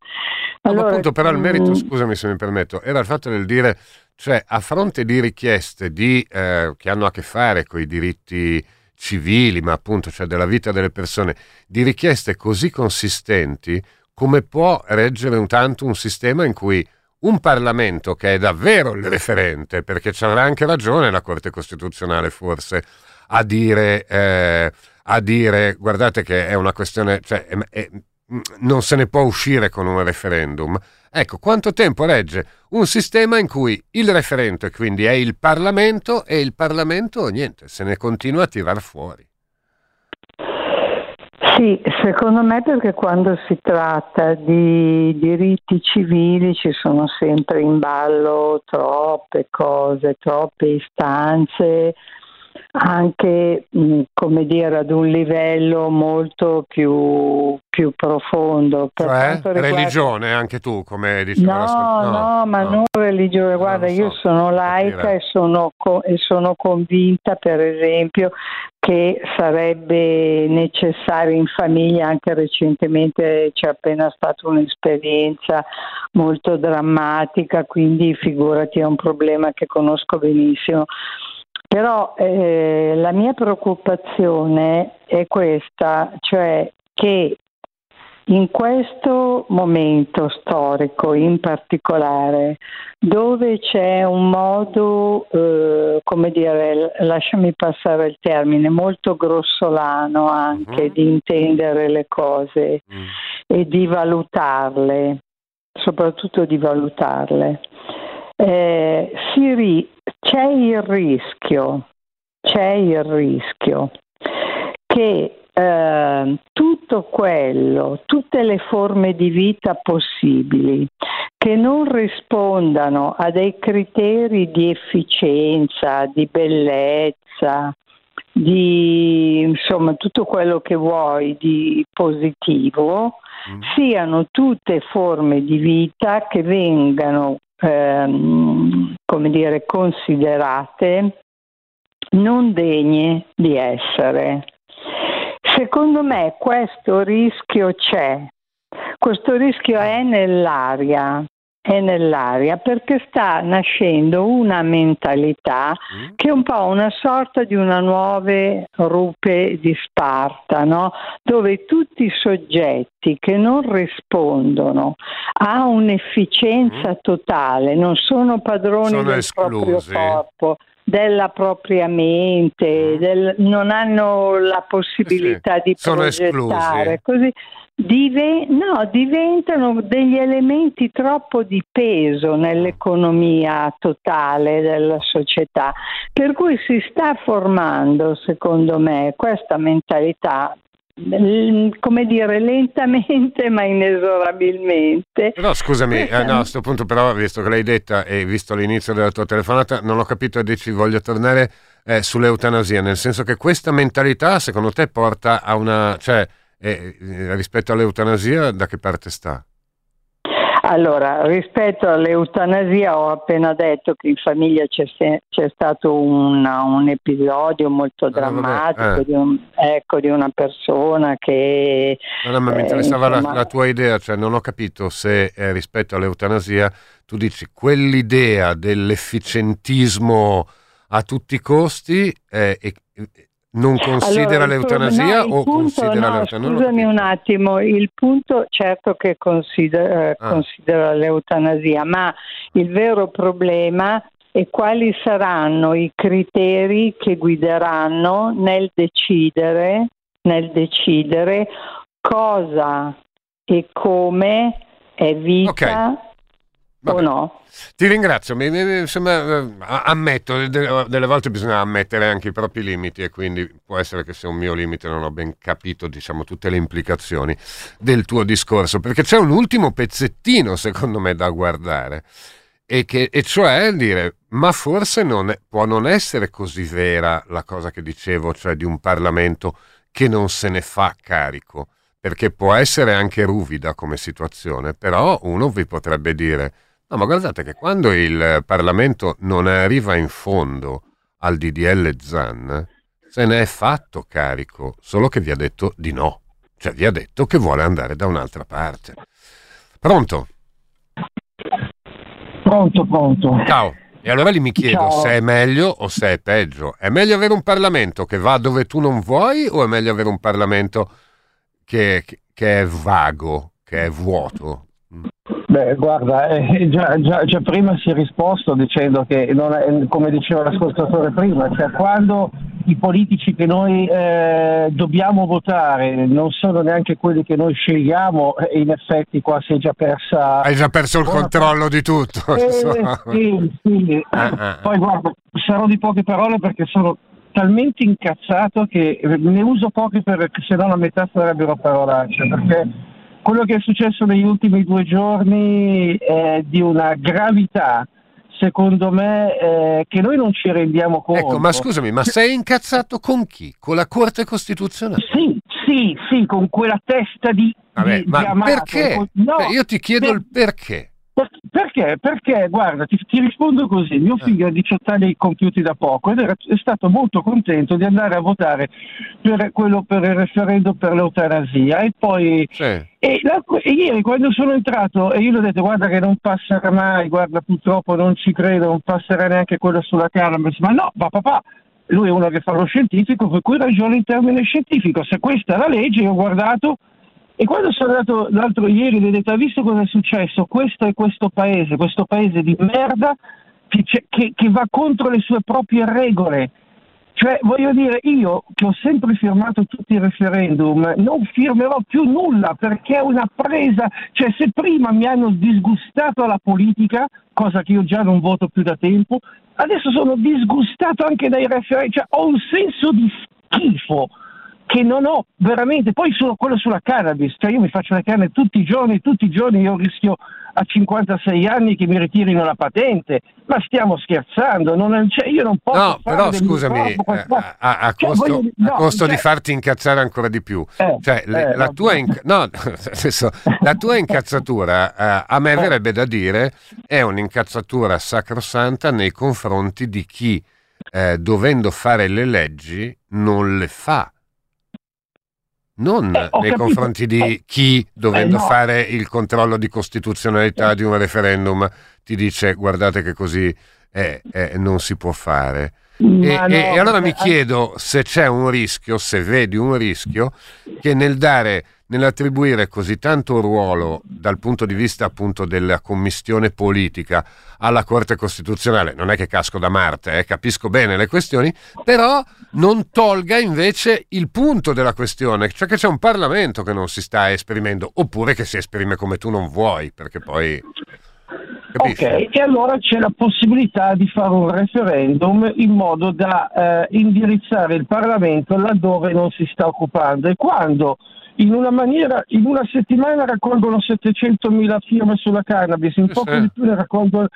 A: Allora, no, appunto, però il merito, mm, scusami se mi permetto, era il fatto del dire cioè, a fronte di richieste di, eh, che hanno a che fare con i diritti civili, ma appunto cioè della vita delle persone, di richieste così consistenti, come può reggere un tanto un sistema in cui un Parlamento che è davvero il referente, perché ci avrà anche ragione la Corte Costituzionale forse a dire, eh, a dire guardate che è una questione, cioè, è, è, non se ne può uscire con un referendum, Ecco, quanto tempo regge un sistema in cui il referente quindi è il Parlamento e il Parlamento, niente, se ne continua a tirar fuori.
H: Sì, secondo me perché quando si tratta di diritti civili ci sono sempre in ballo troppe cose, troppe istanze, anche come dire ad un livello molto più, più profondo.
A: Per cioè, riguarda... religione anche tu, come dicevo?
H: No, no, no, ma no. non religione. Guarda, so. io sono laica e sono, co- e sono convinta, per esempio, che sarebbe necessario in famiglia, anche recentemente c'è appena stata un'esperienza molto drammatica, quindi figurati è un problema che conosco benissimo però eh, la mia preoccupazione è questa, cioè che in questo momento storico in particolare, dove c'è un modo, eh, come dire, lasciami passare il termine, molto grossolano anche uh-huh. di intendere le cose uh-huh. e di valutarle, soprattutto di valutarle, eh, ri- c'è il rischio, c'è il rischio che eh, tutto quello, tutte le forme di vita possibili che non rispondano a dei criteri di efficienza, di bellezza, di insomma tutto quello che vuoi di positivo, mm. siano tutte forme di vita che vengano ehm, come dire, considerate non degne di essere. Secondo me questo rischio c'è, questo rischio è nell'aria, è nell'aria perché sta nascendo una mentalità mm. che è un po' una sorta di una nuova rupe di Sparta, no? dove tutti i soggetti che non rispondono a un'efficienza mm. totale, non sono padroni sono del esclusi. proprio corpo, della propria mente, mm. del, non hanno la possibilità sì, di progettare, così dive, no, diventano degli elementi troppo di peso nell'economia totale della società, per cui si sta formando, secondo me, questa mentalità come dire, lentamente ma inesorabilmente.
A: Però scusami, eh, no, a questo punto però, visto che l'hai detta e visto l'inizio della tua telefonata, non ho capito e dici voglio tornare eh, sull'eutanasia, nel senso che questa mentalità secondo te porta a una... cioè eh, rispetto all'eutanasia da che parte sta?
H: Allora, rispetto all'eutanasia ho appena detto che in famiglia c'è, c'è stato una, un episodio molto ah, drammatico eh. di, un, ecco, di, una persona che...
A: No, ma mi interessava insomma... la, la, tua idea, cioè non ho capito se eh, rispetto all'eutanasia tu dici quell'idea dell'efficientismo a tutti i costi eh, e, non considera allora, l'eutanasia no, o punto, considera no, l'eutanasia?
H: Scusami un attimo, il punto certo che considera, eh, ah. considera l'eutanasia, ma il vero problema è quali saranno i criteri che guideranno nel decidere, nel decidere cosa e come è vita okay. O no.
A: Ti ringrazio, mi, mi, insomma, eh, ammetto, delle volte bisogna ammettere anche i propri limiti e quindi può essere che sia un mio limite non ho ben capito diciamo, tutte le implicazioni del tuo discorso, perché c'è un ultimo pezzettino secondo me da guardare e, che, e cioè dire, ma forse non può non essere così vera la cosa che dicevo, cioè di un Parlamento che non se ne fa carico, perché può essere anche ruvida come situazione, però uno vi potrebbe dire No, ma guardate che quando il Parlamento non arriva in fondo al DDL ZAN, se ne è fatto carico, solo che vi ha detto di no. Cioè vi ha detto che vuole andare da un'altra parte. Pronto?
I: Pronto, pronto.
A: Ciao. E allora lì mi chiedo Ciao. se è meglio o se è peggio. È meglio avere un Parlamento che va dove tu non vuoi o è meglio avere un Parlamento che, che è vago, che è vuoto?
I: Beh, guarda, eh, già, già, già, prima si è risposto dicendo che, è, come diceva l'ascoltatore prima, cioè quando i politici che noi eh, dobbiamo votare non sono neanche quelli che noi scegliamo, eh, in effetti qua si è già persa...
A: Hai già perso il controllo di tutto.
I: Eh, sì, sì. Ah, ah. Poi guarda, sarò di poche parole perché sono talmente incazzato che ne uso poche perché se no la metà sarebbero parolacce, perché quello che è successo negli ultimi due giorni è di una gravità, secondo me, eh, che noi non ci rendiamo conto.
A: Ecco, ma scusami, ma sei incazzato con chi? Con la Corte Costituzionale?
I: Sì, sì, sì, con quella testa di...
A: Vabbè, di, ma di perché? No, cioè, io ti chiedo per... il perché.
I: Perché? Perché, guarda, ti, ti, rispondo così, mio eh. figlio ha 18 anni compiuti da poco ed era, è stato molto contento di andare a votare per quello per il referendum per l'eutanasia e poi sì. e, la, e ieri quando sono entrato e io gli ho detto guarda che non passerà mai, guarda purtroppo non ci credo, non passerà neanche quello sulla cannabis, ma no, ma papà, lui è uno che fa lo scientifico, per cui ragiona in termini scientifico, se questa è la legge, io ho guardato e quando sono andato l'altro ieri ho detto, hai visto cosa è successo? Questo è questo paese, questo paese di merda che, che, che va contro le sue proprie regole. Cioè, voglio dire, io che ho sempre firmato tutti i referendum, non firmerò più nulla perché è una presa. Cioè, se prima mi hanno disgustato alla politica, cosa che io già non voto più da tempo, adesso sono disgustato anche dai referendum. Cioè, ho un senso di schifo che non ho veramente, poi sono quello sulla cannabis, cioè io mi faccio la canna tutti i giorni, tutti i giorni io rischio a 56 anni che mi ritirino la patente, ma stiamo scherzando, non, cioè io non posso...
A: No, però scusami, corpo, eh, a, a, cioè, costo, voglio, no, a costo cioè, di farti incazzare ancora di più, eh, cioè, eh, la, tua inc- no, senso, la, tua incazzatura eh, a me verrebbe da dire è un'incazzatura sacrosanta nei confronti di chi eh, dovendo fare le leggi non le fa non eh, nei capito. confronti di eh, chi, dovendo eh, no. fare il controllo di costituzionalità di un referendum, ti dice guardate che così eh, eh, non si può fare. E, no, e, e, allora mi chiedo se c'è un rischio, se vedi un rischio, che nel dare nell'attribuire così tanto ruolo dal punto di vista appunto della commissione politica alla Corte Costituzionale, non è che casco da Marte, eh, capisco bene le questioni, però non tolga invece il punto della questione, cioè che c'è un Parlamento che non si sta esprimendo, oppure che si esprime come tu non vuoi, perché poi...
I: Capisci? Ok, e allora c'è la possibilità di fare un referendum in modo da eh, indirizzare il Parlamento laddove non si sta occupando e quando in una, maniera, in una settimana raccolgono 700.000 firme sulla cannabis, in poco di più ne raccolgono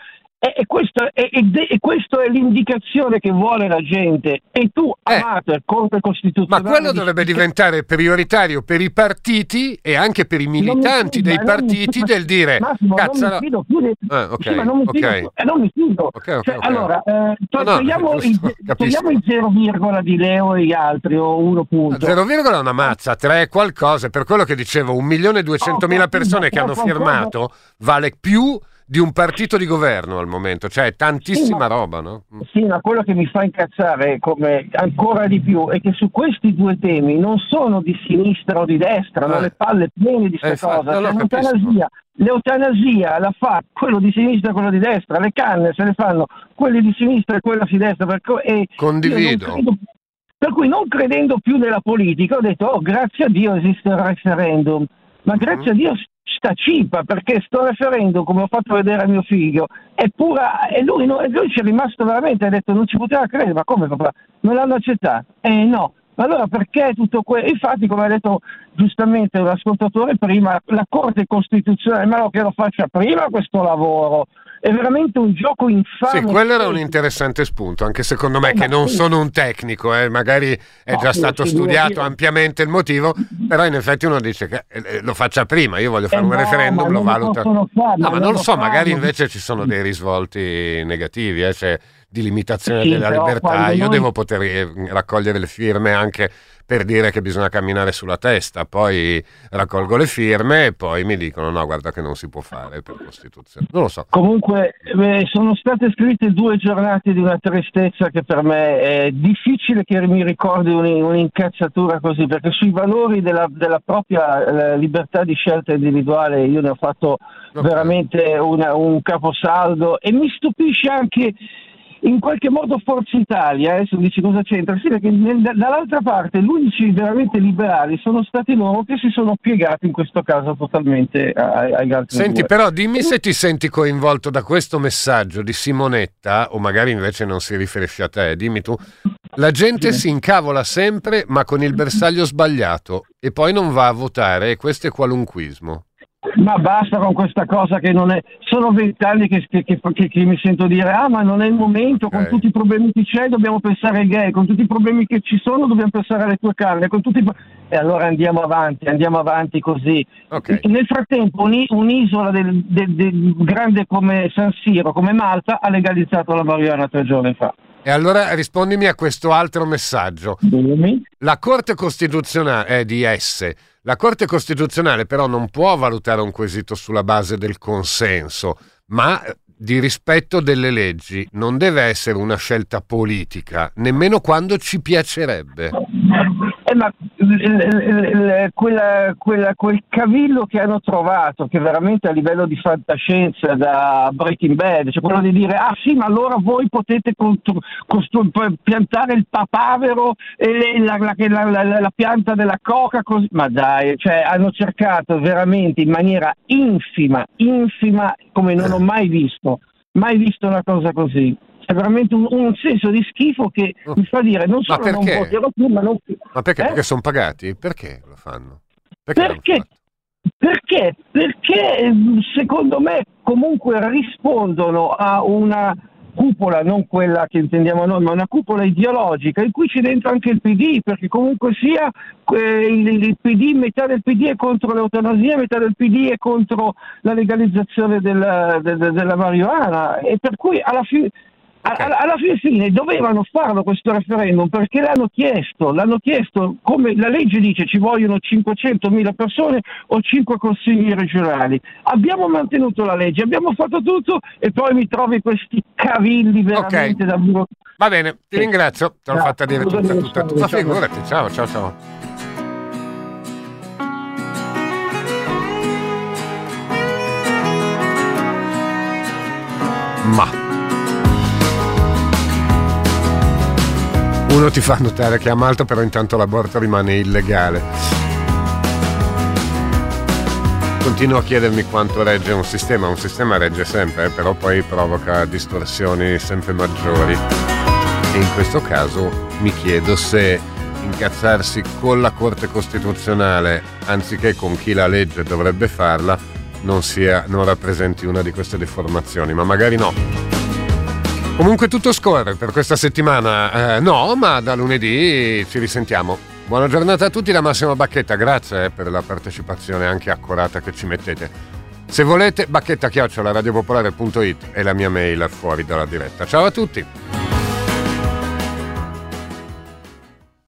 I: e, e, questo, e, e, questo è l'indicazione che vuole la gente. E tu, eh, amato il Corte Costituzionale...
A: Ma quello dovrebbe diventare prioritario per i partiti e anche per i militanti fido, dei partiti fido, del dire...
I: Massimo, cazzo, non mi fido più di... Eh, okay, sì, ma non mi fido, okay. eh, non mi fido. Okay, okay, cioè, allora, eh, to- no, togliamo, no, il, togliamo il 0, di Leo e gli altri, o 1 punto.
A: 0, è una mazza, 3 è qualcosa. Per quello che dicevo, 1.200.000 persone che hanno firmato vale più di un partito di governo al momento, cioè tantissima
I: sì,
A: roba, no?
I: Sì, ma quello che mi fa incazzare come ancora di più è che su questi due temi non sono di sinistra o di destra, eh. hanno le palle piene di questa eh, cosa. Cioè, l'eutanasia, l'eutanasia la fa quello di sinistra e quello di destra, le canne se le fanno quelli di sinistra e quello di destra. Per, e
A: Condivido.
I: per cui non credendo più nella politica ho detto, oh grazie a Dio esiste il referendum, ma grazie mm. a Dio sta cipa perché sto referendum, come ho fatto vedere a mio figlio, è pura e lui, no, lui ci è rimasto veramente, ha detto non ci poteva credere, ma come papà? Non l'hanno accettato? Eh no. Ma allora perché tutto questo? Infatti, come ha detto giustamente l'ascoltatore prima, la Corte Costituzionale, ma no che lo faccia prima questo lavoro, è veramente un gioco infame.
A: Sì, quello era un interessante spunto, anche secondo me, eh, che non sì. sono un tecnico, eh, magari è no, già stato studiato ampiamente il motivo, però in effetti uno dice che eh, eh lo faccia prima, io voglio fare eh un no, referendum, lo valuta. no, ma non lo so, magari invece ci sono dei risvolti negativi, eh, cioè di limitazione sì, della libertà, io noi... devo poter eh, raccogliere le firme anche per dire che bisogna camminare sulla testa, poi raccolgo le firme e poi mi dicono no guarda che non si può fare per Costituzione. Non lo so.
I: Comunque beh, sono state scritte due giornate di una tristezza che per me è difficile che mi ricordi un'incazzatura così, perché sui valori della, della propria eh, libertà di scelta individuale io ne ho fatto okay. veramente una, un caposaldo e mi stupisce anche in qualche modo Forza Italia, adesso dici cosa c'entra? Sì, perché dall'altra parte gli unici veramente liberali sono stati loro che si sono piegati in questo caso totalmente ai, ai altri.
A: Senti, due. però dimmi se ti senti coinvolto da questo messaggio di Simonetta, o magari invece non si riferisce a te, dimmi tu. La gente sì. si incavola sempre, ma con il bersaglio sbagliato, e poi non va a votare, e questo è qualunquismo.
I: Ma basta con questa cosa che non è. Sono vent'anni che, che, che, che, mi sento dire: ah, ma non è il momento, con tutti i problemi che c'è dobbiamo pensare ai gay, con tutti i problemi che ci sono dobbiamo pensare alle tue carne, con tutti i... E allora andiamo avanti, andiamo avanti così. Okay. Nel frattempo un'isola del, del, del grande come San Siro, come Malta, ha legalizzato la marijuana tre giorni fa.
A: E allora rispondimi a questo altro messaggio. Dimmi. La Corte Costituzionale è di S la Corte Costituzionale però non può valutare un quesito sulla base del consenso, ma di rispetto delle leggi. Non deve essere una scelta politica, nemmeno quando ci piacerebbe.
I: Eh, ma quella, quella, quel cavillo che hanno trovato, che veramente a livello di fantascienza da Breaking Bad, cioè quello di dire, ah sì, ma allora voi potete costru- costru- piantare il papavero e la, la, la, la pianta della coca, così. ma dai, cioè, hanno cercato veramente in maniera infima, infima, come non ho mai visto, mai visto una cosa così è veramente un, un senso di schifo che
A: Oh.
I: mi fa dire non solo non voterò più, ma non più.
A: Ma perché?
I: Eh?
A: Perché sono pagati? Perché lo fanno? Perché?
I: Perché? Perché? Perché secondo me comunque rispondono a una cupola, non quella che intendiamo noi, ma una cupola ideologica in cui c'è dentro anche il PD, perché comunque sia eh, il, il PD, metà del PD è contro l'eutanasia, metà del PD è contro la legalizzazione della, de- de- della marijuana e per cui alla fine...
A: Ok.
I: Alla, alla fine, fine dovevano farlo questo referendum perché l'hanno chiesto, l'hanno chiesto come la legge dice ci vogliono 500.000 persone o 5 consigli regionali. Abbiamo mantenuto la legge, abbiamo fatto tutto e poi mi trovi questi cavilli veramente da burro.
A: Va bene, ti ringrazio, te l'ho
I: No,
A: fatta dire tutta, tutta, tutta. Ma figurati, ciao, ciao, ciao. Uno ti fa notare che a Malta però intanto l'aborto rimane illegale. Continuo a chiedermi quanto regge un sistema, un sistema regge sempre, eh, però poi provoca distorsioni sempre maggiori. E in questo caso mi chiedo se incazzarsi con la Corte Costituzionale anziché con chi la legge dovrebbe farla non, sia, non rappresenti una di queste deformazioni, ma magari no. Comunque tutto scorre per questa settimana, eh, no, ma da lunedì ci risentiamo. Buona giornata a tutti da Massimo Bacchetta, grazie eh, per la partecipazione anche accurata che ci mettete. Se volete, bacchetta-radiopopolare.it è la mia mail fuori dalla diretta. Ciao a tutti!